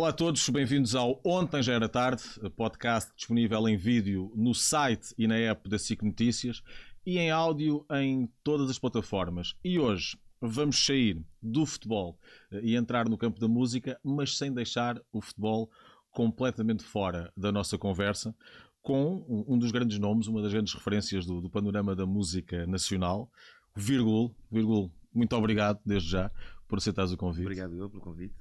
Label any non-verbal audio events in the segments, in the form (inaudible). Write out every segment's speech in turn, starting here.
Olá a todos, bem-vindos ao Ontem Já Era Tarde, podcast disponível em vídeo no site e na app da SIC Notícias e em áudio em todas as plataformas. E hoje vamos sair do futebol eh, e entrar no campo da música, mas sem deixar o futebol completamente fora da nossa conversa, com um dos grandes nomes, uma das grandes referências do, do panorama da música nacional, Virgul. Virgul, muito obrigado desde já por aceitares o convite. Obrigado eu pelo convite.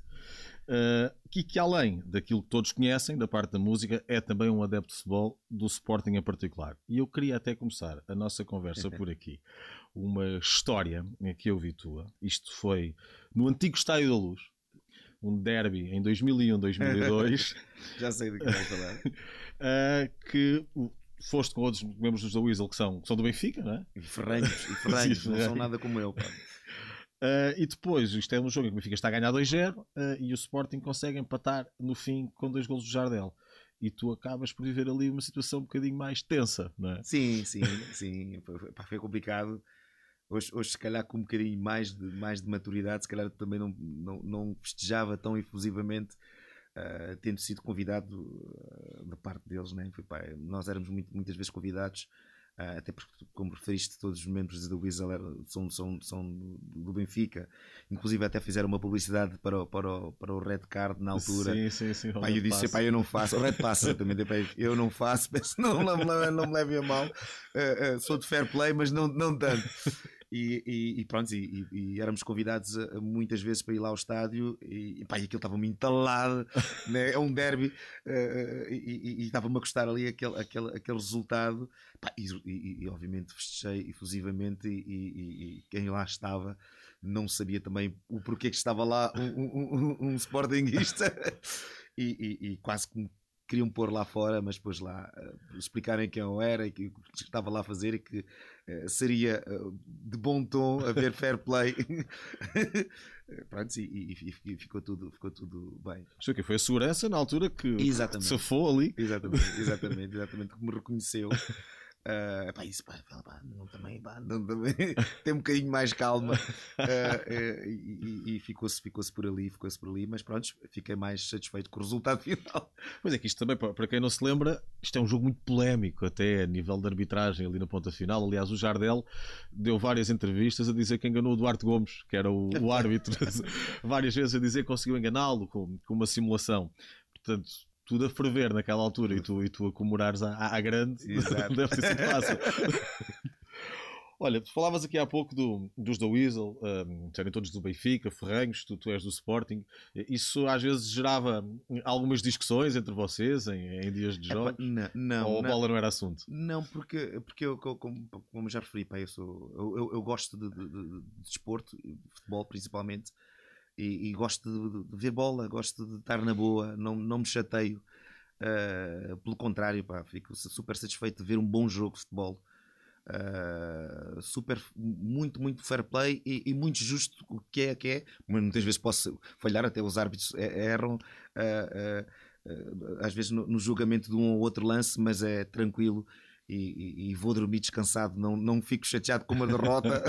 Uh, que, além daquilo que todos conhecem, da parte da música, é também um adepto de futebol, do Sporting em particular. E eu queria até começar a nossa conversa por aqui. Uma história que eu vi tua. Isto foi no antigo Estádio da Luz, um derby em 2001, 2002. (laughs) Já sei do que vai falar. uh, (laughs) que foste com outros membros dos da Weasel que são, que são do Benfica, não é? E ferranhos, e ferranhos, (laughs) não são nada como eu. Pá. Uh, e depois, isto é um jogo em que o Benfica está a ganhar 2-0 uh, e o Sporting consegue empatar no fim com dois golos do Jardel. E tu acabas por viver ali uma situação um bocadinho mais tensa, não é? Sim, sim, sim. Pá, foi complicado. Hoje, hoje, se calhar, com um bocadinho mais de, mais de maturidade, se calhar também não, não, não festejava tão efusivamente, uh, tendo sido convidado da parte deles. Né? Foi, nós éramos muito, muitas vezes convidados até porque, como referiste, todos os membros do Weasel são, são, são do Benfica. Inclusive, até fizeram uma publicidade para, o, para, o, para o Red Card na altura. Sim, sim, sim. Pá, eu disse, pá, eu não faço. O Red Pass, exatamente. eu não faço, peço, não, não, não, não me leve a mal. Uh, uh, sou de fair play, mas não, não tanto. E, e, e pronto, e, e, éramos convidados muitas vezes para ir lá ao estádio e, pá, e aquilo estava-me entalado, (laughs) né? é um derby, uh, e estava-me a custar ali aquele, aquele, aquele resultado. Pá, e, obviamente festejei efusivamente, e, quem lá estava não sabia também o porquê que estava lá um, um, um, um Sportingista. (laughs) e, quase que me queriam pôr lá fora, mas depois lá uh, explicarem quem eu era e que, que estava lá a fazer e que uh, seria uh, de bom tom haver fair play. (laughs) Pronto, e, e, e, ficou, tudo, ficou tudo bem. Acho que foi a segurança na altura que exatamente. safou ali. Exatamente, exatamente, exatamente, que me reconheceu. Uh, pá, isso, pá, pá, não, também, pá, não, também (laughs) tem um bocadinho mais calma uh, uh, e, e ficou-se ficou por ali, ficou-se por ali, mas pronto, fiquei mais satisfeito com o resultado (laughs) final. Pois é que isto também, para quem não se lembra, isto é um jogo muito polémico, até a nível de arbitragem ali na ponta final. Aliás, o Jardel deu várias entrevistas a dizer que enganou o Duarte Gomes, que era o, o árbitro, (laughs) várias vezes a dizer que conseguiu enganá-lo com, com uma simulação. Portanto, tudo a ferver naquela altura e tu, e tu a comemorares à, à grande, (laughs) deve ter sido fácil. (laughs) Olha, tu falavas aqui há pouco do, dos da Weasel, um, serem todos do Benfica, Ferranhos, tu, tu és do Sporting. Isso às vezes gerava algumas discussões entre vocês em, em dias de jogos? não, não, Ou a bola não era assunto? Não, porque, porque eu, como, como já referi, pá, eu, sou, eu, eu, eu gosto de, de, de, de desporto, de futebol principalmente, e, e gosto de, de, ver bola, gosto de estar na boa, não, não me chateio. Uh, pelo contrário, pá, fico super satisfeito de ver um bom jogo de futebol. Uh, super, muito, muito fair play e, e, muito justo o que é que é, muitas vezes posso falhar, até os árbitros erram, uh, às vezes no, no, julgamento de um ou outro lance, mas é tranquilo e, e, vou dormir descansado, não, não fico chateado com uma derrota.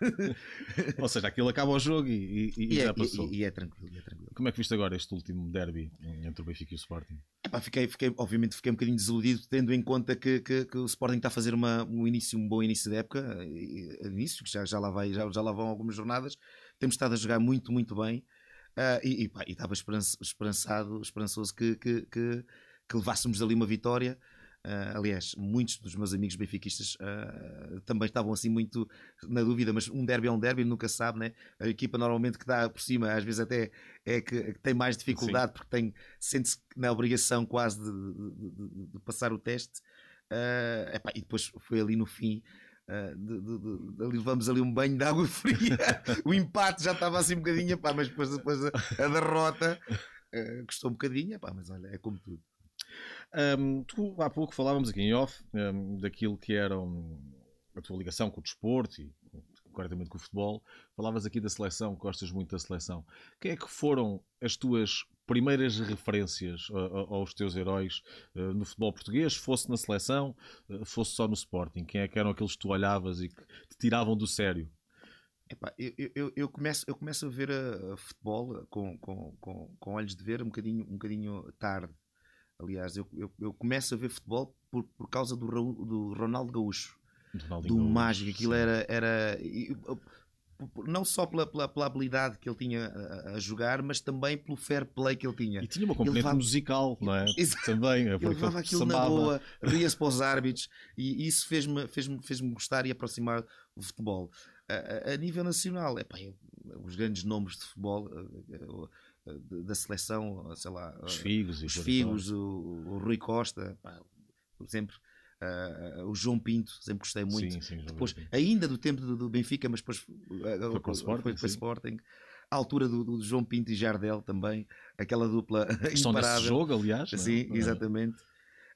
(laughs) Ou seja, aquilo acaba o jogo e, e, e já é, passou. E, é tranquilo, é tranquilo. Como é que viste agora este último derby entre o Benfica e o Sporting? Epá, fiquei, fiquei, obviamente fiquei um bocadinho desiludido, tendo em conta que, que, que o Sporting está a fazer uma, um, início, um bom início da época, início, que já, já, lá vai, já, já lá vão algumas jornadas, temos estado a jogar muito, muito bem. Uh, e, pá, estava esperançado, esperançoso que, que, que, que levássemos ali uma vitória. Uh, aliás, muitos dos meus amigos benfiquistas uh, também estavam assim muito na dúvida, mas um derby é um derby, nunca sabe, né? A equipa normalmente que dá por cima, às vezes até é que, que tem mais dificuldade Sim. porque tem, sente-se na obrigação quase de, de, de, de passar o teste. Uh, epá, e depois foi ali no fim. Uh, de, de, de, levamos ali um banho de água (laughs) fria. o empate já estava assim um bocadinho, epá, mas depois, depois a, a derrota uh, custou um bocadinho, epá, mas olha, é como tudo. Um, tu há pouco falávamos aqui em off um, daquilo que era a tua ligação com o desporto e concretamente com o futebol. Falavas aqui da seleção, gostas muito da seleção. Quem é que foram as tuas primeiras referências aos teus heróis uh, no futebol português, fosse na seleção, uh, fosse só no Sporting? Quem é que eram aqueles que tu olhavas e que te tiravam do sério? Epá, eu, eu, eu, começo, eu começo a ver a, a futebol com, com, com, com, olhos de ver um bocadinho, um bocadinho tarde. Aliás, eu, eu, eu começo a ver futebol por, por causa do, do Ronaldo Gaúcho. Do, do Mágico. Aquilo sim. era. era não só pela, pela, pela, habilidade que ele tinha a, a, jogar, mas também pelo fair play que ele tinha. E tinha uma componente levava... musical, não é? (laughs) Exato. Também. É ele levava aquilo na boa, ria-se para os árbitros e isso fez-me fez -me, fez -me gostar e aproximar do futebol. A, a, a nível nacional, epá, os grandes nomes de futebol eh, eh, da seleção, sei lá, os Figos, os Figos o, o, Rui Costa, por exemplo Uh, o João Pinto, sempre gostei muito. Sim, sim, depois, ainda do tempo do, do, Benfica, mas depois uh, foi para o Sporting. Foi para Sporting. A altura do, do, João Pinto e Jardel também, aquela dupla (laughs) Estão nesse jogo, aliás. Sim, não, é? exatamente.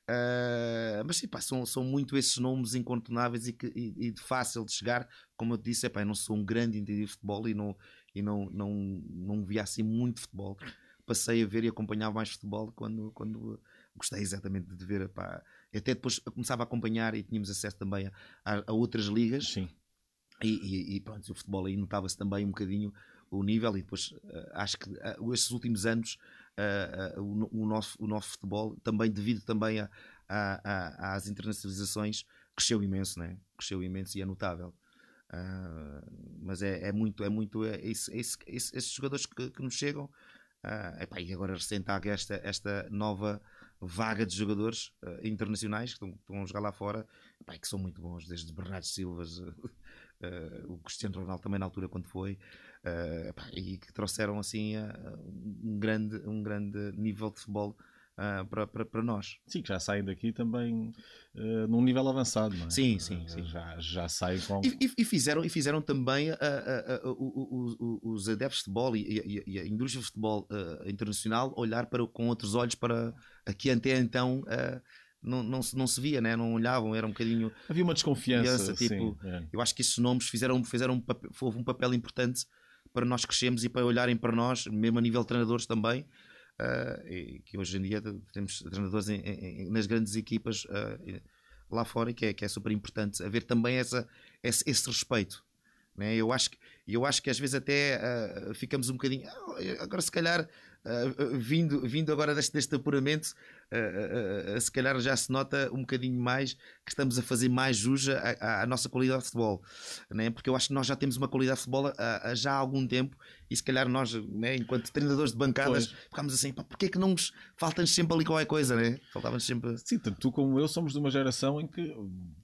Uh, mas sim, pá, são, são muito esses nomes incontornáveis e, que, e, e de fácil de chegar. Como eu disse, epá, eu não sou um grande entendido de futebol e não, e não, não, não via assim muito futebol. Passei a ver e acompanhar mais futebol quando, quando gostei exatamente de ver. Epá, até depois começava a acompanhar e tínhamos acesso também a, a outras ligas. Sim. E, e, e pronto, o futebol aí notava-se também um bocadinho o nível e depois uh, acho que uh, estes últimos anos uh, o, o, nosso, o nosso futebol também devido também a, a, a, às internacionalizações cresceu imenso, né? cresceu imenso e é notável. Mas é, é, muito, é muito é, esse, esse, esse, esses jogadores que, que nos chegam. Epá, e agora recente há esta, esta nova vaga de jogadores uh, internacionais que estão, a jogar lá fora, pá, que são muito bons, desde Bernardo Silva, uh, (laughs) o Cristiano Ronaldo também na altura quando foi, pá, e que trouxeram assim um, grande, um grande nível de futebol Uh, para, para, para, nós. Sim, que já saem daqui também uh, num nível avançado, não é? Sim, sim, sim. Já, já saem com. E, e, fizeram, e fizeram também uh, os adeptos de futebol e, e, a indústria de futebol internacional olhar para, com outros olhos para aqui até então. não, não, se, não se via, né? não olhavam, era um bocadinho. Havia uma desconfiança. tipo, sim, é. Eu acho que esses nomes fizeram, fizeram um, papel, houve um papel importante para nós crescermos e para olharem para nós, mesmo a nível de treinadores também, uh, que hoje em dia temos treinadores em, em, nas grandes equipas uh, lá fora e que é, que é super importante haver também essa, esse, esse respeito. Né? Eu, acho que, eu acho que às vezes até uh, ficamos um bocadinho. agora, se calhar, Uh, vindo, vindo agora deste, deste apuramento, uh, uh, se calhar já se nota um bocadinho mais que estamos a fazer mais jus à, à nossa qualidade de futebol, né? porque eu acho que nós já temos uma qualidade de futebol já há algum tempo e se calhar nós, né, enquanto treinadores de bancadas, pois. ficámos assim, pá, porque é que não nos falta sempre ali qualquer coisa, né? Faltava-nos sempre. Sim, tanto tu como eu somos de uma geração em que,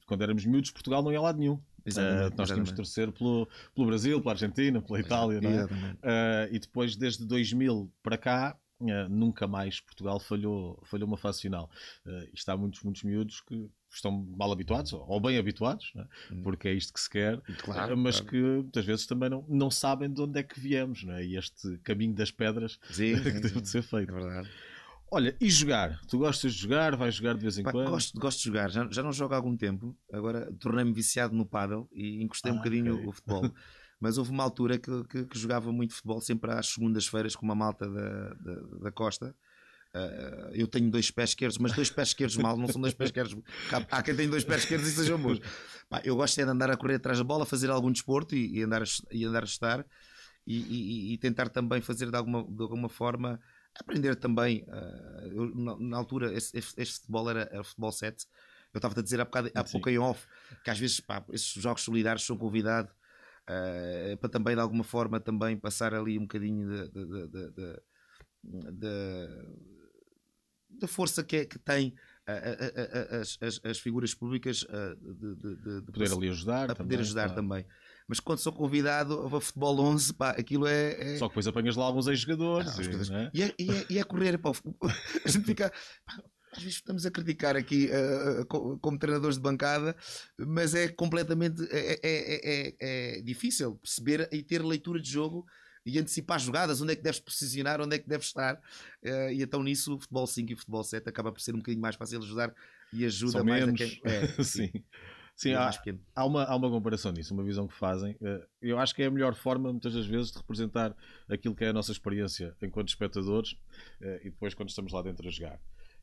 quando éramos miúdos, Portugal não ia lá de nenhum. Uh, nós tínhamos de torcer pelo, pelo Brasil, pela Argentina, pela Itália, é? Uh, e depois, desde 2000 para cá, nunca mais Portugal falhou, falhou uma fase final. Uh, está muitos, muitos miúdos que estão mal habituados, ou bem habituados, é? Hum. porque é isto que se quer, claro, mas claro. que muitas vezes também não, não sabem de onde é que viemos, é? e este caminho das pedras (laughs) sim, que sim, deve de ser feito. É verdade. Olha, e jogar? Tu gostas de jogar? Vais jogar de vez em Pá, quando? Gosto, gosto de jogar, já, já não jogo há algum tempo. Agora tornei-me viciado no paddle e encostei ah, um bocadinho okay. o futebol. (laughs) Mas houve uma altura que, que, que, jogava muito futebol, sempre às segundas-feiras, com uma malta da, da, da costa. Uh, eu tenho dois pés esquerdos, mas dois pés esquerdos mal, não são dois pés esquerdos. Há quem tem dois pés esquerdos e sejam bons. Pá, eu gosto é de andar a correr atrás da bola, fazer algum desporto e, e andar, a, e andar a estar e, e, e, tentar também fazer de alguma, de alguma forma aprender também. Uh, eu, na, na, altura, este, este, futebol era, era futebol 7. Eu estava a dizer há, bocado, há pouco em off que às vezes pá, esses jogos solidários são convidados uh, para também de alguma forma também passar ali um bocadinho da força que, é, que tem as, as, as, figuras públicas de, de, de, de poder ali ajudar, a poder também, ajudar claro. também mas quando sou convidado a futebol 11, pá, aquilo é, é... Só que depois apanhas lá alguns ex-jogadores. Ah, é? e, é, e, é, e é correr, pá, (laughs) a gente fica. Pá, às vezes estamos a criticar aqui uh, como treinadores de bancada, mas é completamente é, é, é, é, difícil perceber e ter leitura de jogo e antecipar jogadas, onde é que deves posicionar, onde é que deves estar. Uh, e então nisso o futebol 5 e o futebol 7 acaba por ser um bocadinho mais fácil de ajudar e ajuda São mais menos. a quem. (laughs) É, sim. Sim, há, há, uma, há uma comparação nisso, uma visão que fazem. Eh, eu acho que é a melhor forma, muitas das vezes, de representar aquilo que é a nossa experiência enquanto espectadores eh, e depois quando estamos lá dentro a jogar.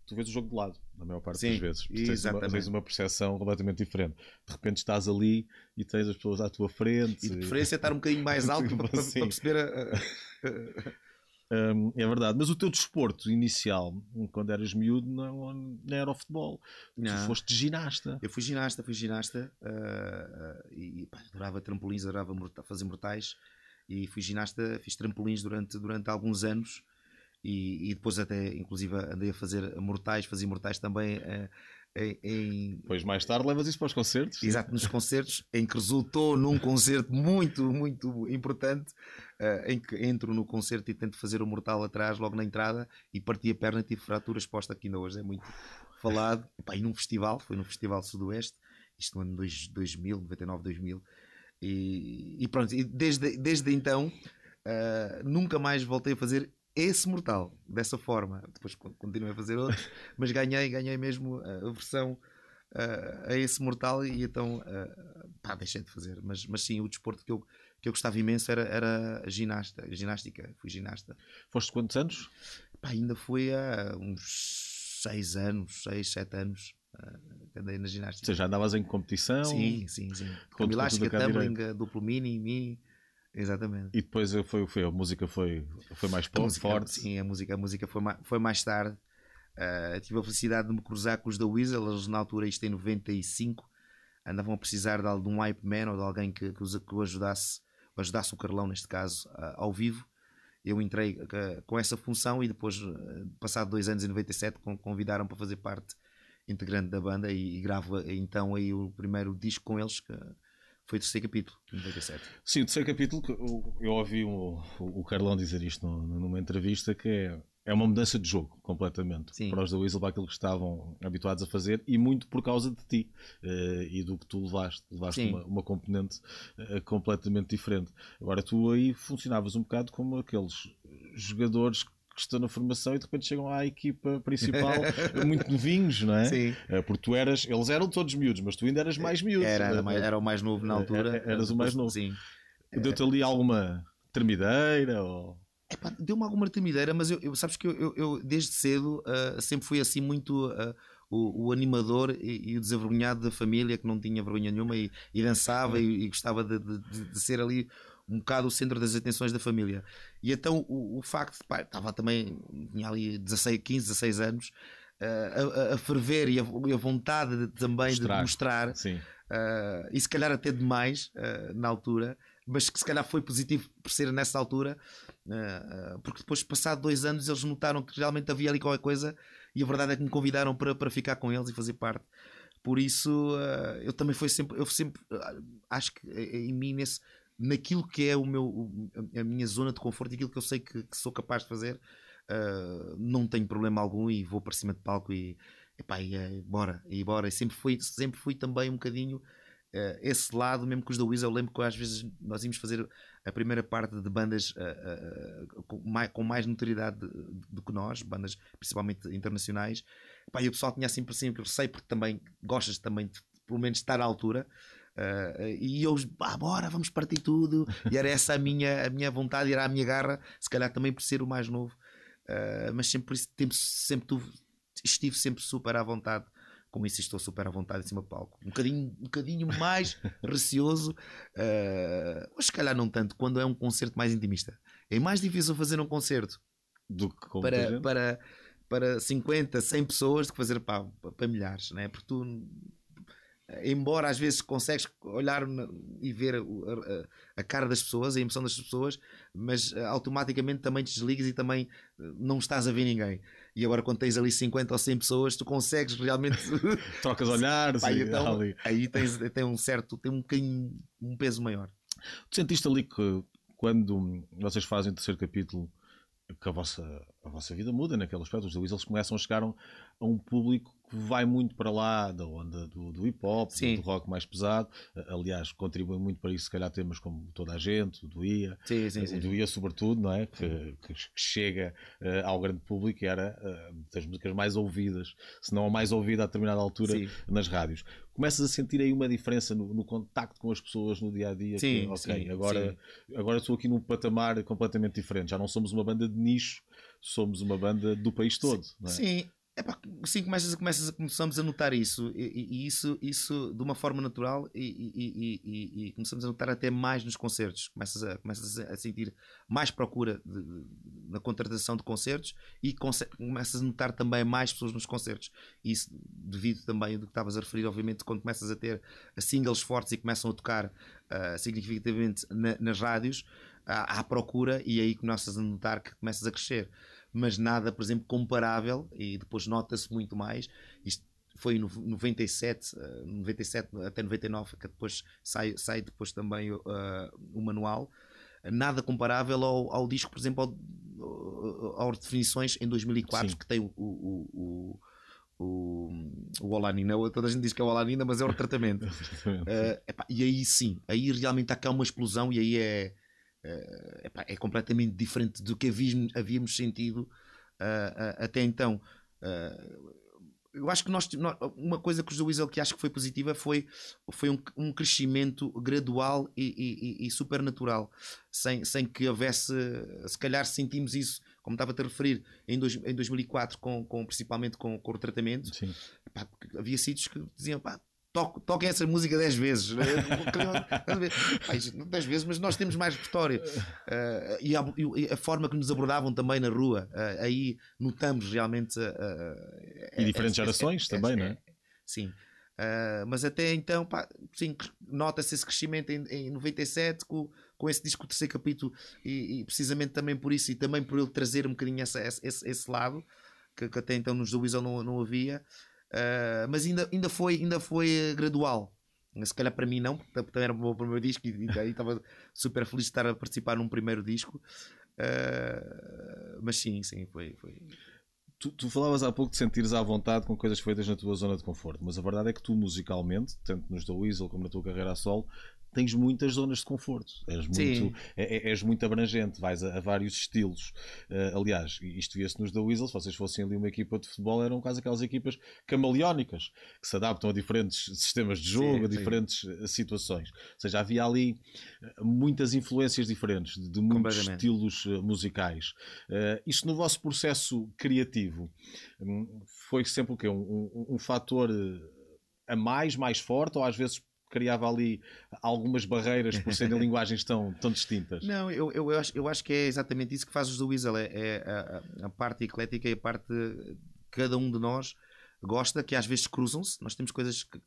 Tu vês o jogo de lado, na maior parte Sim, das vezes. Tu tens uma, tens uma percepção completamente diferente. De repente estás ali e tens as pessoas à tua frente. E de preferência estar um bocadinho mais alto (laughs) para, para- Sim. para perceber a- Hum, é verdade. Mas o teu desporto inicial, quando eras miúdo, não, não era o futebol. Tu Não. foste ginasta. Eu fui ginasta, fui ginasta ah, ah, e pá, adorava trampolins, adorava morta- fazer mortais e fui ginasta, fiz trampolins durante, durante alguns anos e, e depois até inclusive andei a fazer mortais, fazia mortais também ah, em, Depois, mais tarde, levas isso para os concertos. exato, nos concertos, em que resultou num concerto muito, muito importante, ah, em que entro no concerto e tento fazer o mortal atrás, logo na entrada, e parti a perna e tive fratura exposta aqui ainda hoje, é muito falado. (laughs) Epá, e num festival, foi no Festival Sudoeste, isto no ano dois- 2000, 99, 2000, e, e pronto, e desde, desde então ah, nunca mais voltei a fazer esse mortal dessa forma. Depois con- continuei a fazer outros, (laughs) mas ganhei, ganhei mesmo a versão ah, a esse mortal e então ah, pá, deixei de fazer. Mas, mas sim, o desporto que eu, que eu gostava imenso era, era a ginasta, a ginástica, fui ginasta. Foste quantos anos? Pá, ainda fui há uns 6 anos, 6, 7 anos que andei na Ou ginástica. seja, andavas em competição Sim, sim, sim. Com- Elástica, a tumbling, duplo mini, mini. Exatamente. e depois foi, foi, a música foi, foi mais pop, música, forte. Sim, a música, a música foi, mais, foi mais tarde. Ah, tive a felicidade de me cruzar com os da Weasel. Eles, na altura, isto em 95, andavam a precisar de, de um hype man ou de alguém que, que, os, que o ajudasse, o ajudasse o Carlão, neste caso, ah, ao vivo. Eu entrei ah, com essa função e depois, ah, passado dois anos, em 97, con- convidaram para fazer parte integrante da banda e, e gravo então aí o primeiro disco com eles, que foi o terceiro capítulo, em 97. Sim, o terceiro capítulo, eu, ouvi o, o Carlão dizer isto numa entrevista, que é, é uma mudança de jogo, completamente. Sim. Para os da Weasel, para aquilo que estavam habituados a fazer, e muito por causa de ti eh, e do que tu levaste. Levaste uma, uma componente eh, completamente diferente. Agora, tu aí funcionavas um bocado como aqueles jogadores que estão na formação e de repente chegam à equipa principal (laughs) muito novinhos, não é? Sim. Eh, Porque tu eras, eles eram todos miúdos, mas tu ainda eras mais miúdo. Era, era, Eh, mais- era o mais novo na altura. Era- eras o mais novo. Sim. Deu-te ali alguma tremideira? Ou... Epá, Deu-me alguma temideira, mas eu, eu- sabes que eu, eu- eu, desde cedo ah, sempre fui assim muito ah, o, o animador e, e o desavergonhado da família que não tinha vergonha nenhuma e, e dançava e, e gostava de- de- de ser ali um bocado o centro das atenções da família. E então o, o facto de pá, estava também, tinha ali 16, 15, 16 anos, ah, a, a- ferver e a, e a vontade de- também Mostrar. de mostrar Sim. Uh, e se calhar até demais uh, na altura, mas que se calhar foi positivo por ser nessa altura, uh, uh, porque depois, passado dois anos, eles notaram que realmente havia ali qualquer coisa e a verdade é que me convidaram para, para ficar com eles e fazer parte. Por isso, uh, eu também fui sempre, eu sempre uh, acho que em mim, nesse, naquilo que é o meu, a minha zona de conforto, aquilo que eu sei que, que sou capaz de fazer, uh, não tenho problema algum e vou para cima de palco e, epá, e é, bora, e bora. E sempre fui, sempre fui também um bocadinho eh, esse lado, mesmo que os da Wiz, eu lembro que às vezes nós íamos fazer a primeira parte de bandas eh, eh, com, mais, com mais notoriedade de- do que nós, bandas principalmente internacionais, Epá, e o pessoal tinha sempre assim, receio, porque também gostas também de pelo menos estar à altura. Eh, e eu, ah, bora, vamos partir tudo. E era essa a minha, a minha vontade, era a minha garra, se calhar também por ser o mais novo. Eh, mas sempre por isso, tempo, sempre estive sempre super à vontade com isso estou super à vontade em cima do palco. Um bocadinho, um bocadinho mais (laughs) receoso, eh, mas se calhar não tanto, quando é um concerto mais intimista. É mais difícil fazer um concerto Do que com para, para, para 50, 100 pessoas do que fazer para, para milhares, né? porque tu, embora às vezes consegues olhar e ver a, cara das pessoas, a emoção das pessoas, mas eh, automaticamente também te desligas e também eh, não estás a ver ninguém. E agora, quando tens ali 50 ou 100 pessoas, tu consegues realmente (laughs) Trocas olhares Pá, e então, ali. aí tens, tem um certo, tem um bocadinho, um peso maior. Tu sentiste ali que quando vocês fazem o terceiro capítulo que a vossa, a vossa vida muda naquele aspecto, os The Weasels começam a chegar a um, a um público que vai muito para lá da onda do, do hip hop, do, Sim. do rock mais pesado. Aliás, contribuem muito para isso, se calhar, temas como Toda a Gente, o do IA, Sim, sim, o sim. do IA, sobretudo, não é? Que, que chega eh, ao grande público e era eh, das músicas mais ouvidas, se não a mais ouvida a determinada altura Sim. nas rádios. Começas a sentir aí uma diferença no, no contacto com as pessoas no dia a dia. Sim, que, ok, sim, agora, agora estou aqui num patamar completamente diferente. Já não somos uma banda de nicho, somos uma banda do país todo. não é? Sim, Epá, sim, começas, começas, começamos a notar isso e, e isso, isso de uma forma natural e, e, começamos a notar até mais nos concertos. Começas a, começas a sentir mais procura de, de, na contratação de concertos e começas a notar também mais pessoas nos concertos. Isso devido também ao que estavas a referir, obviamente, quando começas a ter singles fortes e começam a tocar uh, significativamente na, nas rádios, há, há procura e é aí começas a notar que começas a crescer mas nada, por exemplo, comparável, e depois nota-se muito mais. Isto foi em 97, 97 eh, até 99, que depois sai, sai depois também uh, o manual. Nada comparável ao, ao disco, por exemplo, ao, ao Definições em 2004, Sim. que tem o, o, o o, o Olanina, toda a gente diz que é o Olanina, mas é o tratamento. uh, (laughs) epá, e aí sim, aí realmente há cá uma explosão e aí é, uh, epá, é completamente diferente do que havíamos, havíamos sentido uh, até então. eu acho que nós, uma coisa que os Weasel que acho que foi positiva foi, foi um, um crescimento gradual e, e, e supernatural, sem, sem que houvesse, se calhar sentimos isso como estava a referir, em, dois, em 2004, com, com, principalmente com, com o tratamento, pá, havia sítios que diziam, pá, toquem essa música 10 vezes. 10 vezes, mas nós temos mais repertório. Uh, e, a, e, a, forma que nos abordavam também na rua, uh, aí notamos realmente. Uh, e diferentes gerações também, não é? Sim. mas até então, pá, sim, nota-se esse crescimento em, em 97 com, com esse disco, o terceiro capítulo, e, e, precisamente também por isso, e também por ele trazer um bocadinho essa, esse, esse lado que, que, até então nos Weasel não, não havia. Uh, mas ainda, ainda, foi, ainda foi eh, gradual. Se calhar para mim não, porque também era o meu primeiro disco e, aí estava super feliz de estar a participar num primeiro disco. Uh, mas sim, sim, foi. foi... Tu, tu, falavas há pouco de sentires à vontade com coisas feitas na tua zona de conforto, mas a verdade é que tu, musicalmente, tanto nos The Weasel como na tua carreira a solo, tens muitas zonas de conforto. És muito, é, é, és muito abrangente, vais a, a vários estilos. Uh, aliás, isto via-se nos da Weasel, se vocês fossem ali uma equipa de futebol, eram quase aquelas equipas camaleónicas que se adaptam a diferentes sistemas de jogo, sim, a diferentes sim. Eh, situações. Ou seja, havia ali eh, muitas influências diferentes de, de muitos estilos musicais. Uh, isto no vosso processo criativo um, foi sempre o quê? Um, um, um fator a mais, mais forte, ou às vezes criava ali algumas barreiras por serem (laughs) linguagens tão, tão distintas. Não, eu, eu, eu, acho, eu acho que é exatamente isso que faz os do Weasel, é, é a, a, parte eclética e a parte que cada um de nós gosta, que às vezes cruzam-se, nós temos coisas, que,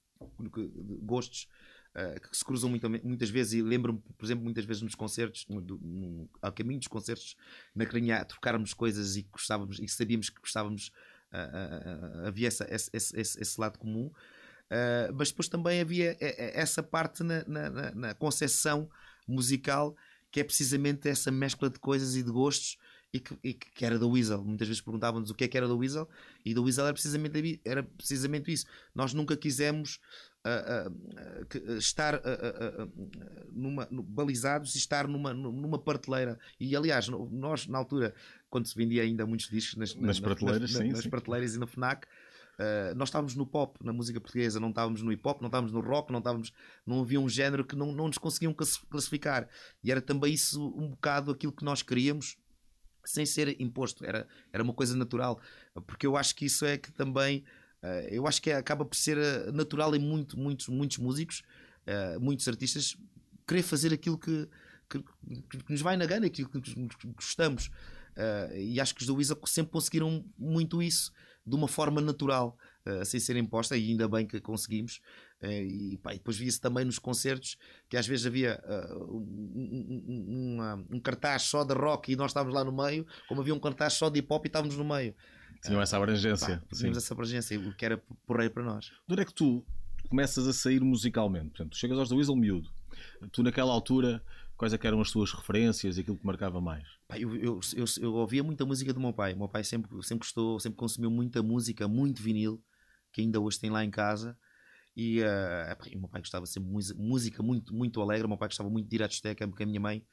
que, gostos uh, que se cruzam muito, muitas vezes e lembro-me, por exemplo, muitas vezes nos concertos, no, no, ao caminho dos concertos na Carinha, trocarmos coisas e gostávamos e sabíamos que gostávamos, uh, uh, havia essa, esse, esse, esse lado comum. Uh, mas depois também havia essa parte na, na, na concepção musical que é precisamente essa mescla de coisas e de gostos e que, e que era da Weasel. Muitas vezes perguntávamos o que é que era da Weasel e da Weasel era precisamente, era precisamente isso. Nós nunca quisemos uh, uh, estar numa, no, balizados e estar numa, numa prateleira. E aliás, nós na altura, quando se vendia ainda muitos discos nas, nas, prateleiras, nas, sim, nas sim. prateleiras e na FNAC, Uh, nós estávamos no pop, na música portuguesa, não estávamos no hip hop, não estávamos no rock, não, estávamos, não havia um género que não, não nos conseguiam classificar. E era também isso um bocado aquilo que nós queríamos, sem ser imposto, era, era uma coisa natural, porque eu acho que isso é que também, uh, eu acho que é, acaba por ser eh, natural em muito, muitos, muitos músicos, uh, muitos artistas, querer fazer aquilo que, que, que, nos vai na gana, aquilo que gostamos. e acho que os da Wizard sempre conseguiram muito isso de uma forma natural, uh, sem ser imposta, e ainda bem que conseguimos. Uh, e, pá, e, depois via-se também nos concertos que às vezes havia uh, um, um, um, cartaz só de rock e nós estávamos lá no meio, como havia um cartaz só de hip hop e estávamos no meio. Tinham essa abrangência. tínhamos essa abrangência, o que era porreiro para nós. De onde é que tu começas a sair musicalmente? Portanto, tu chegas aos The Weasel miúdo. Tu naquela altura quais é eram as tuas referências e aquilo que marcava mais? eu, eu, eu, eu, ouvia muita música do meu pai. O meu pai sempre, sempre gostou, sempre consumiu muita música, muito vinil, que ainda hoje tem lá em casa. E uh, o meu pai gostava sempre de música muito, muito alegre. O meu pai gostava muito de ir à discoteca com a minha mãe.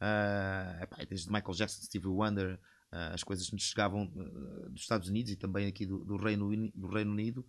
Uh, desde Michael Jackson, Stevie Wonder, uh, as coisas nos chegavam uh, dos Estados Unidos e também aqui do, do, Reino, do Reino Unido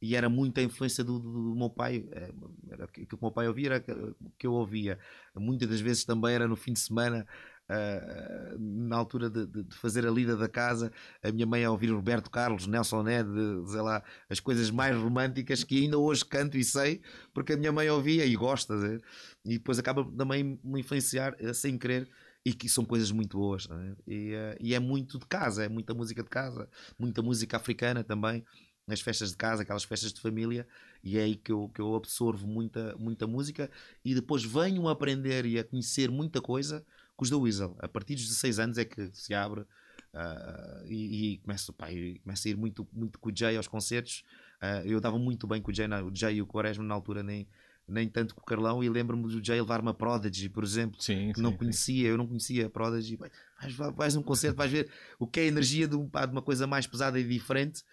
e era muita influência do, do, do meu pai. Eh, era, que, que o meu pai ouvia era que, que eu ouvia. Muitas das vezes também era no fim de semana Uh, na altura de, de, fazer a lida da casa, a minha mãe a ouvir Roberto Carlos, Nelson Ned, sei lá, as coisas mais românticas que ainda hoje canto e sei, porque a minha mãe ouvia e gosta, né? e depois acaba também me influenciar eh, sem querer. E que são coisas muito boas, é? e, uh, e é muito de casa, é muita música de casa, muita música africana também, nas festas de casa, aquelas festas de família, e é aí que eu, que eu absorvo muita, muita música e depois venho a aprender e a conhecer muita coisa com os da Weasel. A partir dos 16 anos é que se abre uh, e, e começo, pá, começo a ir muito, muito com o Jay aos concertos. Uh, eu dava muito bem com o Jay, o Jay e o Quaresma na altura, nem, nem tanto com o Carlão. E lembro-me do Jay levar-me a Prodigy, por exemplo, sim, que não sim, conhecia, sim. eu não conhecia a Prodigy. Vais, vais a um concerto, vais ver o que é a energia de, um, pá, de uma coisa mais pesada e diferente.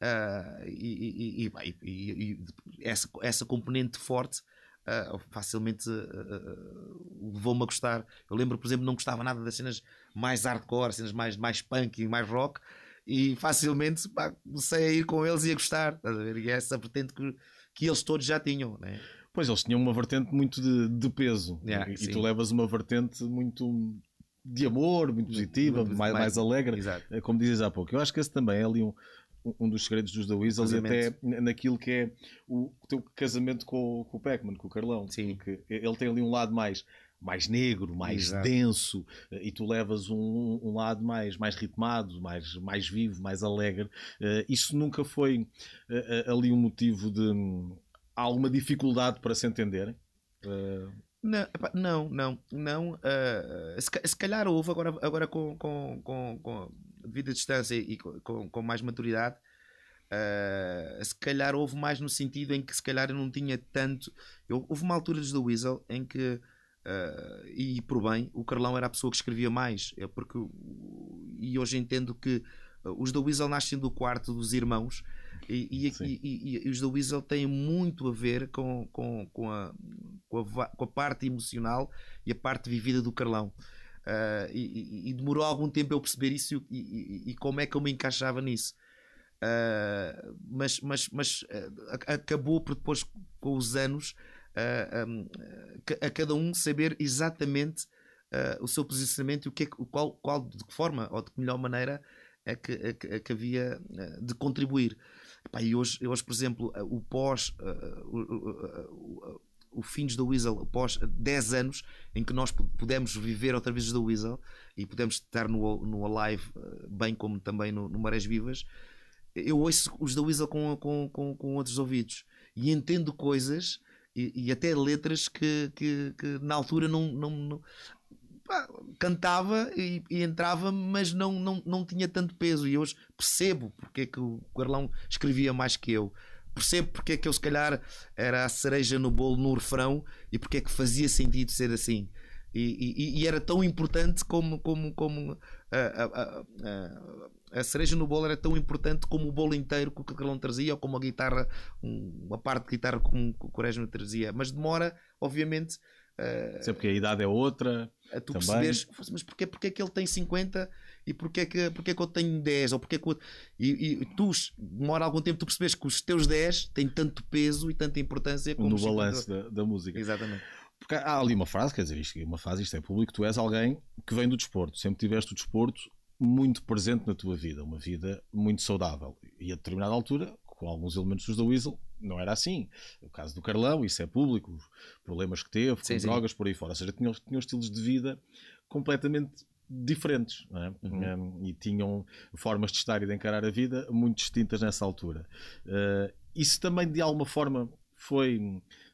Uh, e, e, e, e, essa, essa componente forte uh, facilmente uh, levou-me a gostar. Eu lembro, por exemplo, não gostava nada das cenas mais hardcore, cenas mais, mais punk e mais rock, e facilmente pá, comecei a ir com eles e a gostar. A ver? E é essa vertente que, que eles todos já tinham. Né? Pois eles tinham uma vertente muito de, de peso, yeah, e, sim. tu levas uma vertente muito de amor, muito positiva, Muito- mais, mais- mais alegre, Exato. É como dizes há pouco. Eu acho que esse também é ali um, um dos segredos dos The Weasels, até Casamento. n- naquilo que é o teu casamento com, o- com o Pac-Man, com o Carlão. Sim. Porque ele tem ali um lado mais, mais negro, mais Exato. denso, e tu levas um, um lado mais, mais ritmado, mais, mais vivo, mais alegre. Eh, Isso nunca foi eh, eh, ali um motivo de hum, alguma dificuldade para se entenderem? Eh, Não, não, não, não. se, se calhar houve agora, agora com, com, com, com devido à distância e com, com, mais maturidade. ah, se calhar houve mais no sentido em que se calhar eu não tinha tanto. Eu, houve uma altura dos The Weasel em que, ah, e por bem, o Carlão era a pessoa que escrevia mais. É porque, e hoje entendo que ah, os The Weasel nascem do quarto dos irmãos. E, e, e- e- os The Weasel têm muito a ver com, com, com, a, com, a, com a parte emocional e a parte vivida do Carlão. Ah, e, e- demorou algum tempo eu perceber isso e, e- como é que eu me encaixava nisso. Ah, mas mas, mas a- acabou por depois, com os anos, um, a, cada um saber exatamente o seu posicionamento e o que é qual, qual, de que forma ou de que melhor maneira é que, é que, é que havia de contribuir. Epá, e hoje, hoje, por exemplo, o pós, o- fins da Weasel, após 10 anos em que nós pu- pudemos viver outra vez da Weasel e pudemos estar no, no Alive, ah, bem como também no, no Marés Vivas, eu ouço os da Weasel com, com, com, com outros ouvidos e entendo coisas e, e até letras que, que, que na altura não, não, não- cantava e, e entrava, mas não, não, não tinha tanto peso. E hoje percebo porque é que o Carlão escrevia mais que eu. Percebo porque é que eu, se calhar, era a cereja no bolo no refrão e porque é que fazia sentido ser assim. E, e- e era tão importante como, como, como a, a- a- a- cereja no bolo era tão importante como o bolo inteiro que o Carlão trazia ou como a guitarra, um- uma parte de guitarra como o Quaresma trazia. Mas demora, obviamente, eh, Sei porque a idade é outra. a tu Também. perceberes, mas porquê, porquê que ele tem 50 e porquê que, porquê que eu tenho 10? Ou porquê que eu- e, e tu, demora algum tempo tu percebes que os teus 10 têm tanto peso e tanta importância como no os 50. balanço da, da música. Exatamente. Porque há ali uma frase, quer dizer, isto, uma frase, isto é público, tu és alguém que vem do desporto, sempre tiveste o desporto muito presente na tua vida, uma vida muito saudável. E a determinada altura, com alguns elementos dos da Weasel, não era assim. O caso do Carlão, isso é público, problemas que teve, com Sim, sim. drogas por aí fora. Ou seja, tinham, tinham estilos de vida completamente diferentes é? Uhum. Um, e tinham formas de estar e de encarar a vida muito distintas nessa altura. Uh, isso também de alguma forma foi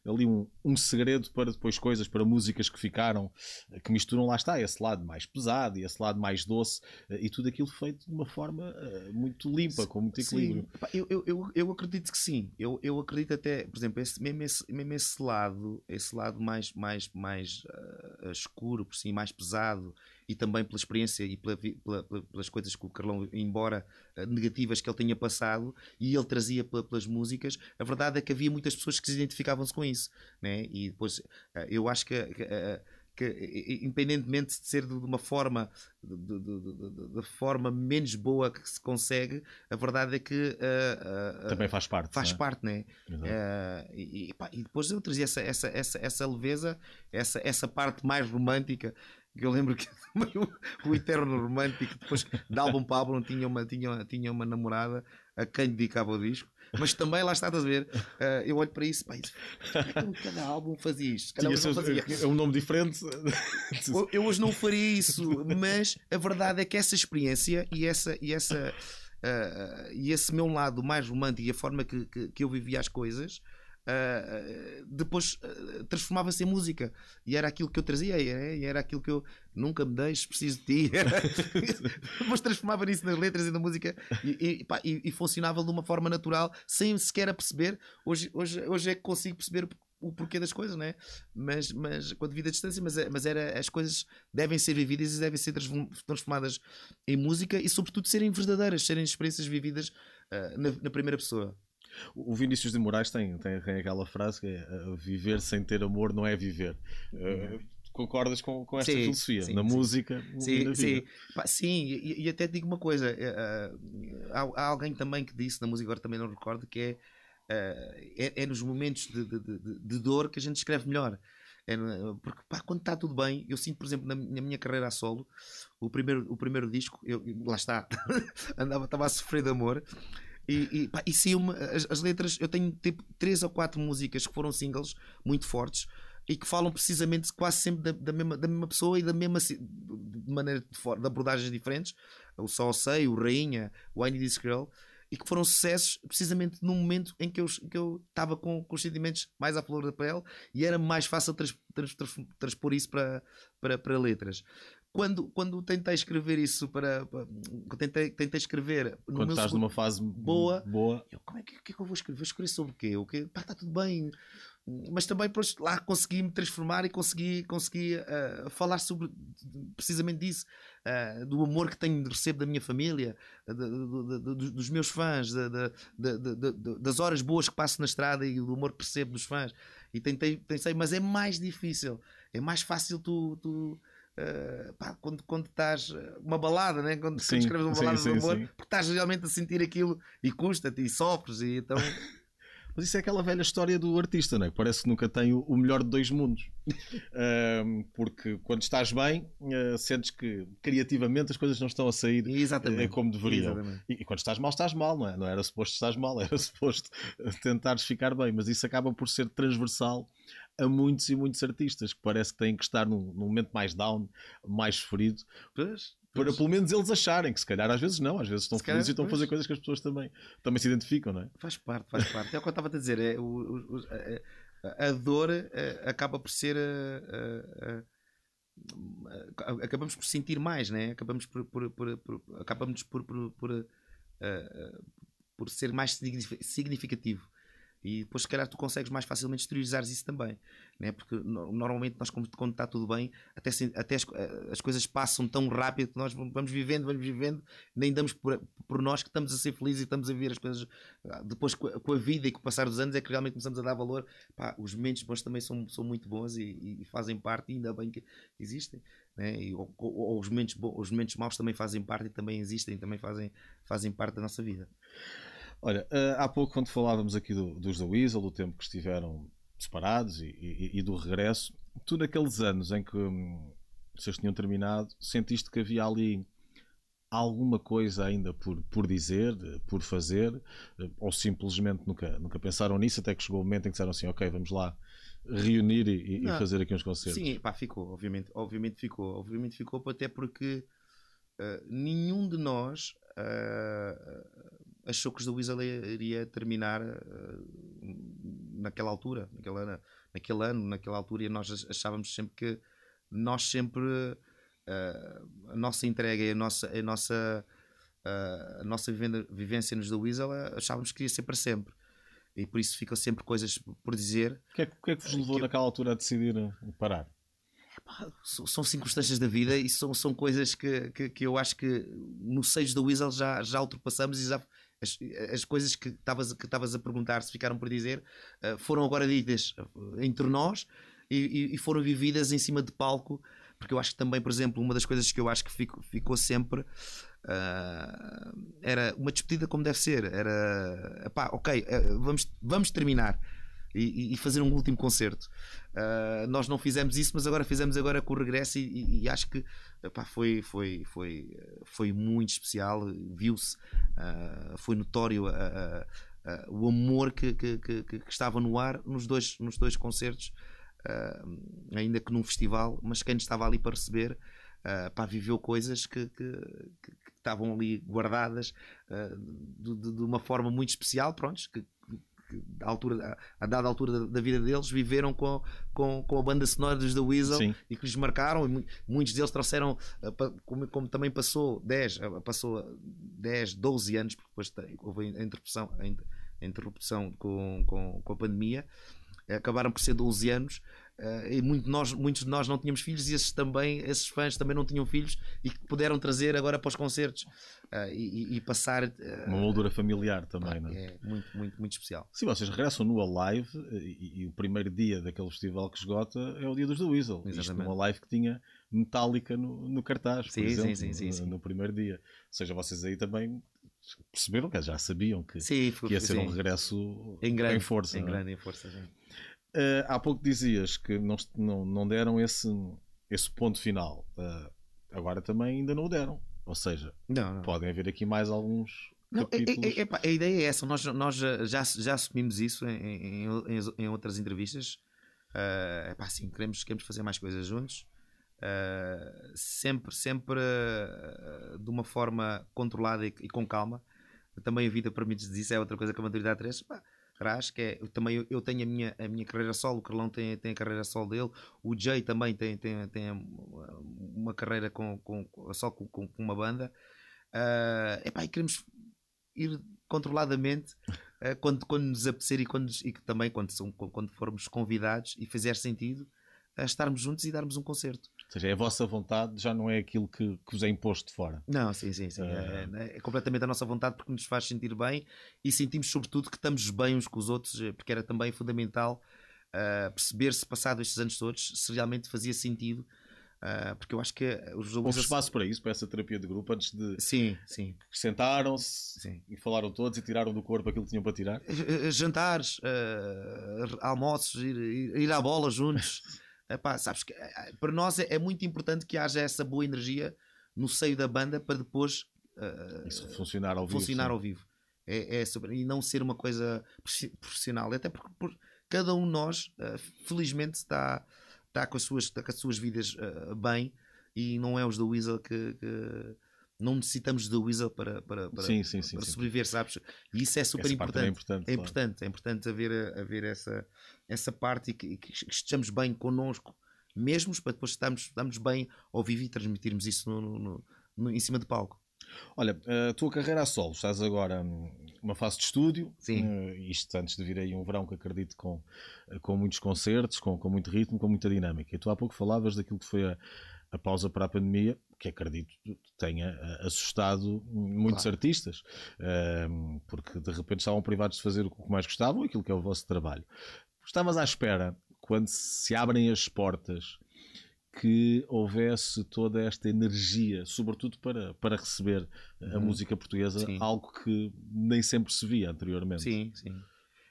ali um, um segredo para depois coisas, para músicas que ficaram, eh, que misturam lá está, esse lado mais pesado e esse lado mais doce eh, e tudo aquilo feito de uma forma muito limpa, com muito equilíbrio. Eu, eu, eu, eu acredito que sim. Eu, eu acredito até, por exemplo, esse, mesmo, esse, mesmo esse lado, esse lado mais, mais, mais ah, escuro, por si, mais pesado, e também pela experiência e pela pela- pela- pelas coisas que o Carlão, embora ah, negativas que ele tinha passado, e ele trazia pela- pelas músicas, a verdade é que havia muitas pessoas que se identificavam-se com isso. Né? E depois ah, eu acho que. que, ah, que, independentemente de ser de uma forma de forma menos boa que se consegue, a verdade é que ah, ah, Também faz parte. faz não é? parte, né? Eh, e, e, pá, e depois eu trazia essa, essa, essa, essa leveza, essa, essa parte mais romântica eu lembro que (laughs) o, o eterno romântico, depois de álbum para álbum, tinha uma, tinha, tinha uma namorada a quem dedicava o disco. Mas também lá está a ver, uh, eu olho para isso, pá, isso cada álbum fazia isto. Cada álbum fazia. É um nome diferente. eu, eu hoje não faria isso, mas a verdade é que essa experiência e essa. E essa Uh, e esse meu lado mais romântico e a forma que, que, que eu vivia as coisas uh, depois uh, transformava-se em música e era aquilo que eu trazia e era aquilo que eu nunca me deixes, preciso de ti (laughs) depois transformava nisso nas letras e na música e, e, pá, e, e, funcionava de uma forma natural sem sequer a perceber hoje, hoje, hoje é que consigo perceber o porquê das coisas, né? mas, mas com a devida distância, mas, é, mas era, as coisas devem ser vividas e devem ser transformadas em música e sobretudo serem verdadeiras, serem experiências vividas uh, na, na primeira pessoa. O Vinícius de Moraes tem, tem, tem aquela frase que é viver sem ter amor não é viver. Uh, concordas com, com esta sim, filosofia sim, na sim. música sim, sim. Pá, sim e, e, até digo uma coisa uh, há, há, alguém também que disse na música agora também não recordo que é, uh, é, é, nos momentos de, de, de, de, dor que a gente escreve melhor é, porque pá, quando está tudo bem eu sinto por exemplo na, na, minha carreira a solo o primeiro, o primeiro disco eu, lá está (laughs) andava estava a sofrer de amor e, e, pá, e sim, uma, as, as, letras, eu tenho tipo três ou quatro músicas que foram singles muito fortes e que falam precisamente quase sempre da, da, mesma, da mesma pessoa e da mesma de maneira de, de abordagens diferentes. O Só Sei, o Rainha, o I Need This Girl e que foram sucessos precisamente no momento em que eu, que eu estava com, com os sentimentos mais à flor da pele e era mais fácil trans, trans, trans, transpor isso para, para, para letras quando, quando tentei escrever isso para. para tentei, tentei escrever. Quando estás numa fase boa, boa. Eu, como é que, que, é que eu vou escrever? Vou escrever sobre o quê? O quê? Pá, está tudo bem. Mas também lá consegui me transformar e consegui, consegui uh, falar sobre precisamente disso, uh, do amor que tenho recebo da minha família, de, de, de, dos meus fãs, das horas boas que passo na estrada e do amor que percebo dos fãs. E tentei, pensei, mas é mais difícil, é mais fácil tu, tu Uh, pá, quando, quando estás eh, uma balada, né? quando, sim, quando escreves uma balada sim, de amor, sim, porque estás realmente a sentir aquilo e custa-te e sofres e então. (laughs) Mas isso é aquela velha história do artista, não é? Parece que nunca tem o melhor de dois mundos. (laughs) uh, porque quando estás bem, uh, sentes que criativamente as coisas não estão a sair Exatamente. como deveriam. E, e, quando estás mal, estás mal, não é? Não era suposto estás mal, (laughs) era suposto tentares ficar bem. Mas isso acaba por ser transversal a muitos e muitos artistas que parece que têm que estar num, num momento mais down, mais ferido. Pois, para pelo menos eles acharem que se calhar às vezes não, às vezes estão se felizes calhar, e estão a fazer coisas que as pessoas também, também se identificam, não é? Faz parte, faz parte. É o que eu estava a dizer, é, o, o, a, a, dor a, acaba por ser a, acabamos por sentir mais, né? acabamos por, por, por, por acabamos por, por, por, por ser mais significativo e depois, se calhar, tu consegues mais facilmente exteriorizar isso também. Né? Porque normalmente, nós, quando está tudo bem, até, até as, eh, as, coisas passam tão rápido que nós vamos vivendo, vamos vivendo, nem damos por, por nós que estamos a ser felizes e estamos a ver as coisas. Ah, depois, com a, com a, vida e com o passar dos anos, é que realmente começamos a dar valor. Pá, os momentos bons também são, são muito bons e, e fazem parte, e ainda bem que existem. Né? E, ou, ou, os, momentos, os momentos maus também fazem parte e também existem, também fazem, fazem parte da nossa vida. Olha, uh, há pouco, quando falávamos aqui do, dos The Weasel, do tempo que estiveram separados e, e, e, do regresso, tu naqueles anos em que hum, vocês tinham terminado, sentiste que havia ali alguma coisa ainda por, por dizer, por fazer, eh, ou simplesmente nunca, nunca pensaram nisso, até que chegou o momento em que disseram assim, ok, vamos lá reunir e, e fazer aqui uns concertos? Sim, pá, ficou, obviamente, obviamente ficou, obviamente ficou, até porque uh, nenhum de nós uh, achou que os da Weasel iria terminar uh, naquela altura, naquele ano, naquele ano, naquela altura, e nós achávamos sempre que nós sempre uh, a nossa entrega e a nossa, a nossa, uh, a nossa vivência nos da Weasel achávamos que ia ser para sempre. E por isso ficam sempre coisas por dizer. O que é, que, é que vos levou naquela altura a decidir parar? são circunstâncias da vida e são, são coisas que, que, que eu acho que no seio da Weasel já, já ultrapassamos e já, as, as coisas que estavas que a perguntar se ficaram por dizer uh, foram agora ditas eh, entre nós e, e, foram vividas em cima de palco porque eu acho que também, por exemplo, uma das coisas que eu acho que fico, ficou sempre uh, era uma despedida como deve ser. Era pá, ok, vamos, vamos terminar. E, e fazer um último concerto. Uh, nós não fizemos isso, mas agora fizemos agora com o regresso e, e acho que epá, foi, foi, foi, foi muito especial. Viu-se, uh, foi notório uh, o amor que, que, que, que, estava no ar nos dois, nos dois concertos, ainda que num festival, mas quem estava ali para receber. Uh, pá, viveu coisas que, que, que, estavam ali guardadas uh, de, de, uma forma muito especial, pronto, que, a, altura, a dada altura da, da, vida deles, viveram com, com, com a banda sonora dos The Weasel Sim. e que lhes marcaram. E muitos deles trouxeram, eh, como, como, também passou 10, eh, passou 10, 12 anos, porque depois houve a interrupção, a interrupção com, com, com a pandemia, acabaram por ser 12 anos. Uh, e muito nós, muitos de nós não tínhamos filhos e esses também, esses fãs também não tinham filhos e que puderam trazer agora para os concertos uh, e, e, passar uh, uma moldura familiar também, não é? é? muito, muito, muito especial. Sim, vocês regressam no Alive e, e, o primeiro dia daquele festival que esgota é o dia dos The Weasel. Exatamente. Isto numa live que tinha Metallica no, no cartaz, sim, por exemplo, sim, sim, no, no, primeiro dia. Ou seja, vocês aí também perceberam que já sabiam que, que ia ser um regresso em, grande, em força. Em é? grande, em força, sim. Uh, há pouco dizias que não, não, não deram esse, esse ponto final. Uh, agora também ainda não o deram. Ou seja, não, não. podem haver aqui mais alguns não, capítulos. É, é, é, a ideia é essa. Nós, nós já, já assumimos isso em, em, em outras entrevistas. Uh, epá, assim, queremos, queremos fazer mais coisas juntos. Uh, sempre, sempre uh, de uma forma controlada e, e, com calma. Também a vida permite isso, é outra coisa que a maturidade 3. Pá, Ras, que é, eu, também eu, tenho a minha, a minha carreira solo, o Carlão tem, tem a carreira solo dele, o Jay também tem, tem, tem uma carreira com, com, só com, com uma banda. Uh, epá, e queremos ir controladamente uh, quando, quando nos apetecer e, quando, e também quando, são, quando formos convidados e fizer sentido a estarmos juntos e darmos um concerto. Ou seja, é a vossa vontade, já não é aquilo que, que vos é imposto de fora. Não, sim, sim, sim. Uh... É, é, completamente a nossa vontade porque nos faz sentir bem e sentimos sobretudo que estamos bem uns com os outros, eh, porque era também fundamental uh, perceber se passado estes anos todos se realmente fazia sentido. Uh, porque eu acho que os Houve espaço para isso, para essa terapia de grupo, antes de. Sim, sim. Sentaram-se e falaram todos e tiraram do corpo aquilo que tinham para tirar? Jantares, almoços, ir, ir, ir à bola juntos. (laughs) Epá, sabes que eh, eh, para nós é, é, muito importante que haja essa boa energia no seio da banda para depois uh, Isso funcionar ao funcionar vivo. Ao vivo. É, é sobre, e não ser uma coisa profissional. Até porque por, cada um de nós, uh, felizmente, está, está, com as suas, está com as suas vidas uh, bem e não é os da Weasel que, que não necessitamos de Weasel para, para, para, sim, sim, sim, para sobreviver, sabes? E isso é super importante. É importante, é importante, claro. é importante haver, haver essa, essa parte e que, que estejamos bem connosco mesmos para depois estarmos, estarmos bem ao vivo e transmitirmos isso no, no, no, em cima de palco. Olha, a tua carreira a solo, estás agora numa fase de estúdio, Sim. Uh, isto antes de vir aí um verão que acredito com, com muitos concertos, com, com muito ritmo, com muita dinâmica. E tu há pouco falavas daquilo que foi a, a pausa para a pandemia, que acredito tenha eh, assustado muitos claro. artistas, ehm, porque de repente estavam privados de fazer o que mais gostavam, aquilo que é o vosso trabalho. Estavas à espera, quando se abrem as portas, que houvesse toda esta energia, sobretudo para, para receber a uhum. música portuguesa, sim. algo que nem sempre se via anteriormente. Sim, sim.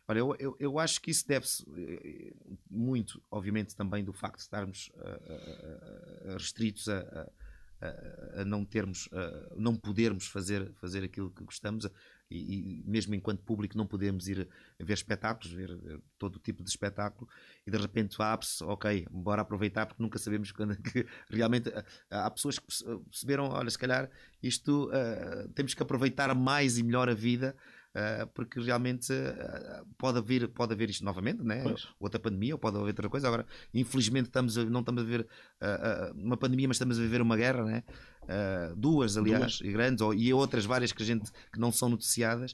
Olha, eu, eu, eu acho que isso deve-se eh, muito, obviamente, também do facto de estarmos uh, uh, restritos a, a, a, não termos, não podermos fazer, fazer aquilo que gostamos e, e, mesmo enquanto público não podemos ir ver espetáculos, ver, ver todo o tipo de espetáculo e de repente abre-se, ok, bora aproveitar porque nunca sabemos (laughs) quando que realmente há pessoas que perceberam, olha, se calhar isto uh, temos que aproveitar mais e melhor a vida porque realmente uh, pode, haver, pode haver isto novamente, né? outra pandemia, ou pode haver outra coisa. Agora, infelizmente, estamos a, não estamos a ver uh, uma pandemia, mas estamos a viver uma guerra, né? duas, aliás, duas. e grandes, ou, e outras várias que a gente que não são noticiadas.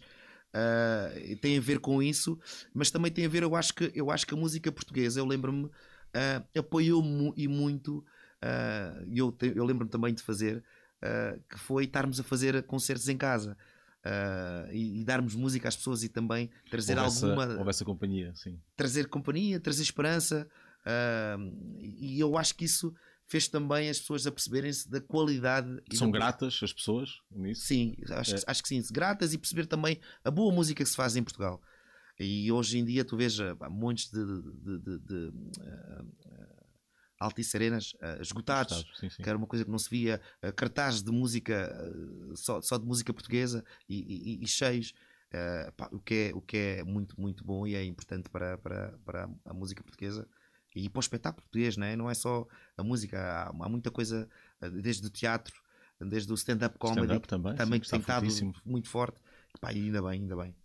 Uh, tem a ver com isso, mas também tem a ver, eu acho que, eu acho que a música portuguesa, eu lembro-me, uh, apoiou mu e muito, e eu, eu lembro-me também de fazer, que foi estarmos a fazer concertos em casa. Uh, e, e, darmos música às pessoas e também trazer alguma. Houvesse companhia, sim. Trazer companhia, trazer esperança. Uh, e eu acho que isso fez também as pessoas a perceberem-se da qualidade. São da... gratas as pessoas nisso? Sim, acho, é. acho que sim. Gratas e perceber também a boa música que se faz em Portugal. E hoje em dia tu vês uh, montes de, de, de, de uh, Altice Arenas uh, esgotados, sim, sim. que era uma coisa que não se via, uh, cartazes de música, uh, só, só de música portuguesa e, e, e cheios. Pá, o, que é, o que é muito, muito bom e é importante para, para, para a música portuguesa e para o espetáculo português, não é, não é só a música, há, há muita coisa, desde o teatro, desde o stand-up comedy, stand também, também sim, que tem estado muito forte. Pá, e ainda bem, ainda bem.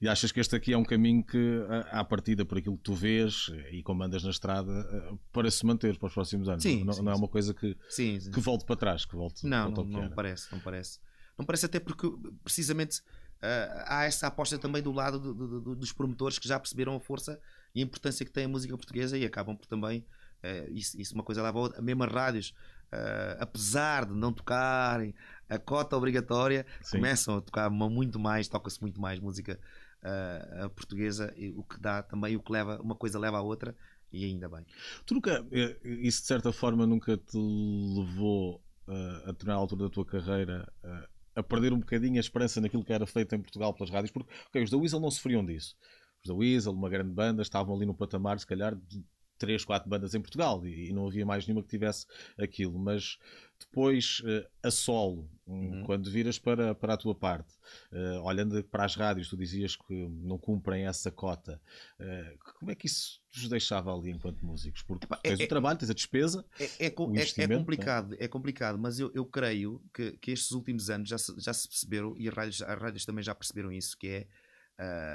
E achas que este aqui é um caminho que, à partida, por aquilo que tu vês e como andas na estrada, eh, para se manter para os próximos anos? Sim, não, sim, não é uma coisa que, sim, que volte para trás, que volte Não, não, não parece, não parece. Não parece até porque, precisamente, uh, há essa aposta também do lado do, do, do, dos promotores que já perceberam a força e a importância que tem a música portuguesa e acabam por também, uh, isso, isso uma coisa leva a outra, mesmo as rádios, uh, apesar de não tocarem a cota obrigatória, Sim. começam a tocar muito mais, toca-se muito mais música uh, portuguesa, o que dá também, o que leva, uma coisa leva à outra, e ainda bem. Tu nunca, eh, isso de certa forma nunca te levou uh, a tornar a altura da tua carreira uh, a perder um bocadinho a esperança naquilo que era feito em Portugal pelas rádios? Porque okay, os da Weasel não sofriam disso. Os da Weasel, uma grande banda, estavam ali no patamar, se calhar, de três, quatro bandas em Portugal e, e não havia mais nenhuma que tivesse aquilo. Mas depois, uh, a solo, uhum. quando viras para, para a tua parte, uh, olhando para as rádios, tu dizias que não cumprem essa cota. Uh, como é que isso vos deixava ali enquanto músicos? Porque tens é, o trabalho, tens a despesa. É, é, é, é complicado, é? é complicado, mas eu, eu creio que, que estes últimos anos já se, já se perceberam, e as rádios, as rádios também já perceberam isso, que é,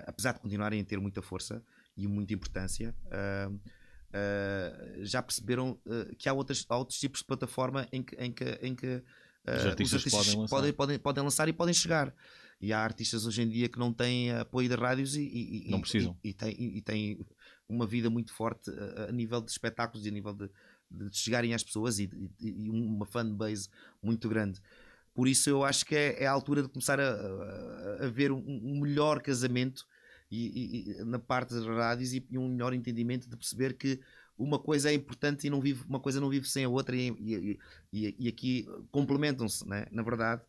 apesar de continuarem a ter muita força e muita importância. Uh, já perceberam uh, que há, outras, há outros tipos de plataforma em que, em que, em que os artistas, os artistas podem, podem, podem, podem, lançar e podem chegar. E há artistas hoje em dia que não têm apoio de rádios e, e não precisam. E, e, têm, e têm uma vida muito forte a, a nível de espetáculos e a nível de, de chegarem às pessoas e, e, uma fanbase muito grande. Por isso eu acho que é, é a altura de começar a, a, a ver um, um melhor casamento e, e, na parte das rádios e, e, um melhor entendimento de perceber que uma coisa é importante e não vive, uma coisa não vive sem a outra e, e aqui complementam-se, né? na verdade.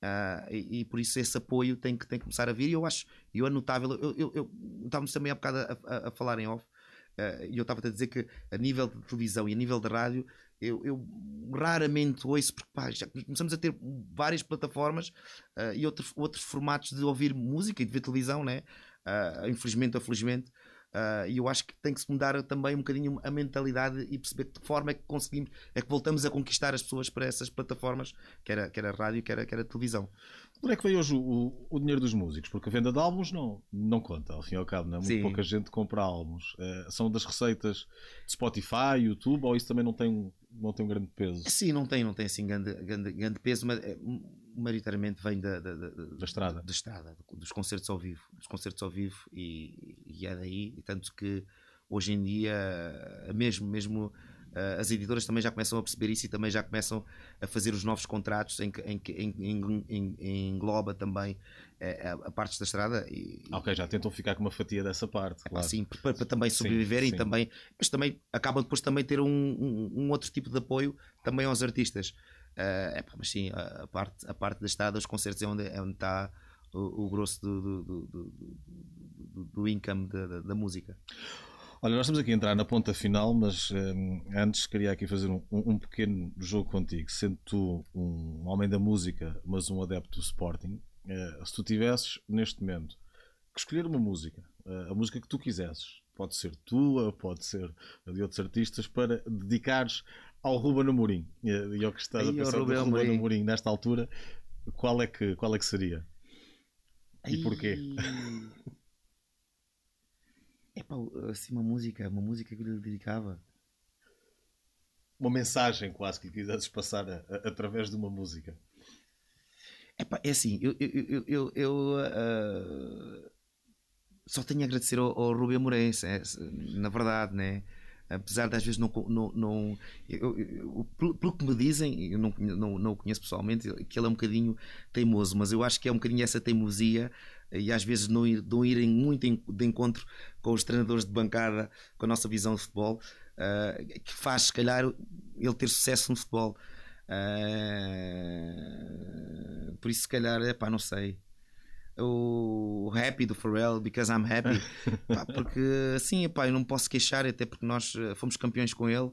Uh, e, por isso esse apoio tem que, tem que começar a vir e eu acho, eu é notável, eu, eu, eu estávamos também há bocado a, a, a falar em off uh, e eu estava a dizer que a nível de televisão e a nível de rádio eu, eu, raramente ouço, porque pá, já começamos a ter várias plataformas uh, e outros, outros formatos de ouvir música e de ver televisão, né? Uh, infelizmente ou felizmente. Uh, e eu acho que tem que se mudar também um bocadinho a mentalidade e perceber de que forma é que conseguimos, é que voltamos a conquistar as pessoas para essas plataformas, quer a, quer a rádio, quer a, quer a televisão. Onde é que veio hoje o, o, dinheiro dos músicos? Porque a venda de álbuns não, não conta, ao fim e ao cabo, não é? Muito Sim. pouca gente compra álbuns. Uh, são das receitas de Spotify, YouTube, ou isso também não tem, não tem um grande peso? Sim, não tem, não tem assim grande, grande, grande peso, mas é, maioritariamente vem da, da, da, da estrada. Da estrada, dos concertos ao vivo, dos concertos ao vivo e, e é daí, e tanto que hoje em dia, mesmo, mesmo eh, as editoras também já começam a perceber isso e também já começam a fazer os novos contratos em que, em, em, em, em engloba também a, a, parte da estrada. E, ok, já tentam ficar com uma fatia dessa parte. É, claro. Sim, para, para, também sobreviverem sim, sim. também, mas também acabam depois também ter um, um, um, outro tipo de apoio também aos artistas. Uh, mas sim, a, parte, a parte da estrada, os concertos é onde, é onde está o, o grosso do, do, do, do, do income da, da, da, música. Olha, nós estamos aqui a entrar na ponta final, mas um, antes queria aqui fazer um, um, pequeno jogo contigo. Sendo tu um homem da música, mas um adepto do Sporting, uh, se tu tivesses neste momento que escolher uma música, uh, a música que tu quisesses, pode ser tua, pode ser de outros artistas, para dedicares ao Ruben Amorim e ao que estás Aí, a pensar Ruben, Ruben Amorim nesta altura, qual é que, qual é que seria? E Aí... porquê? (laughs) É pá, assim, uma música, uma música que lhe dedicava. Uma mensagem quase que quisesses passar a, a, através de uma música. É pá, é assim, eu, eu, eu, eu uh, só tenho a agradecer ao, ao Rubem Moraes, é, na verdade, né? apesar de às vezes não. não, não eu, eu, pelo, pelo, que me dizem, eu não, não, não o conheço pessoalmente, que ele é um bocadinho teimoso, mas eu acho que é um bocadinho essa teimosia e às vezes não, ir, não irem muito de encontro com os treinadores de bancada, com a nossa visão de futebol, uh, que faz se calhar ele ter sucesso no futebol. Uh, por isso, se calhar, é pá, não sei. o Happy do Pharrell, Because I'm Happy, (laughs) pá, porque assim, pá, eu não posso queixar, até porque nós eh, fomos campeões com ele.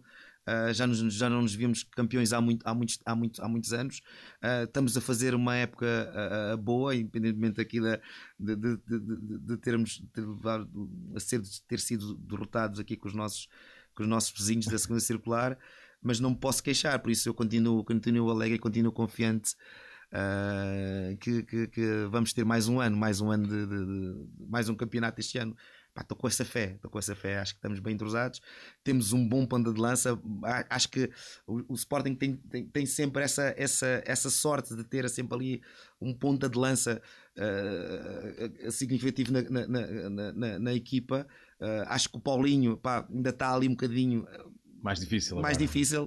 Uh, já, nos, já não nos víamos campeões há, muito, há, muitos, há, muito, há muitos anos. Uh, estamos a fazer uma época uh, boa, independentemente aqui da, de, de, de, de termos de ser, ter sido derrotados aqui com os nossos, com os nossos vizinhos da segunda circular, mas não me posso queixar, por isso eu continuo, continuo alegre e continuo confiante. Que, que, que, vamos ter mais um ano, mais um ano de mais um campeonato este ano estou com essa fé, estou com essa fé, acho que estamos bem entrosados, temos um bom ponta de lança, acho que o, o Sporting tem, tem, tem, sempre essa, essa, essa sorte de ter sempre ali um ponta de lança uh, significativo na, na, na, na, na equipa. Uh, acho que o Paulinho pá, ainda está ali um bocadinho mais difícil. Mais agora. difícil.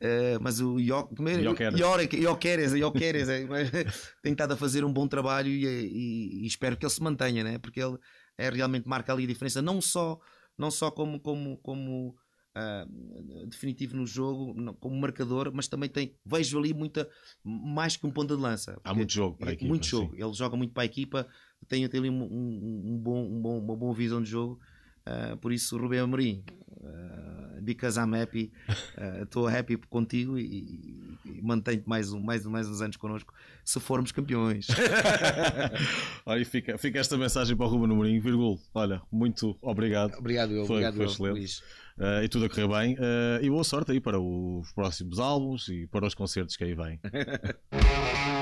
Uh, (laughs) mas o Ioqueres (laughs) tem estado a fazer um bom trabalho e, e, e, espero que ele se mantenha, né? porque ele é realmente marca ali a diferença, não só, não só como, como, como uh, definitivo no jogo, como marcador, mas também tem, vejo ali muita, mais que um ponto de lança. Há muito jogo para a equipa. Muito jogo, ele joga muito para a equipa, tem até ali um, um, um, bom, um bom, uma boa visão de jogo. Uh, por isso, Rubem Amorim, uh, because I'm happy, estou uh, happy contigo e, e mantenho-te mais, um, mais, mais uns anos connosco se formos campeões. (laughs) Olha, fica, fica esta mensagem para o Ruben Amorim, vírgula. Olha, muito obrigado. Obrigado, eu, foi, obrigado, foi excelente. Uh, e tudo a correr bem. Uh, e boa sorte aí para os próximos álbuns e para os concertos que aí vêm. (laughs)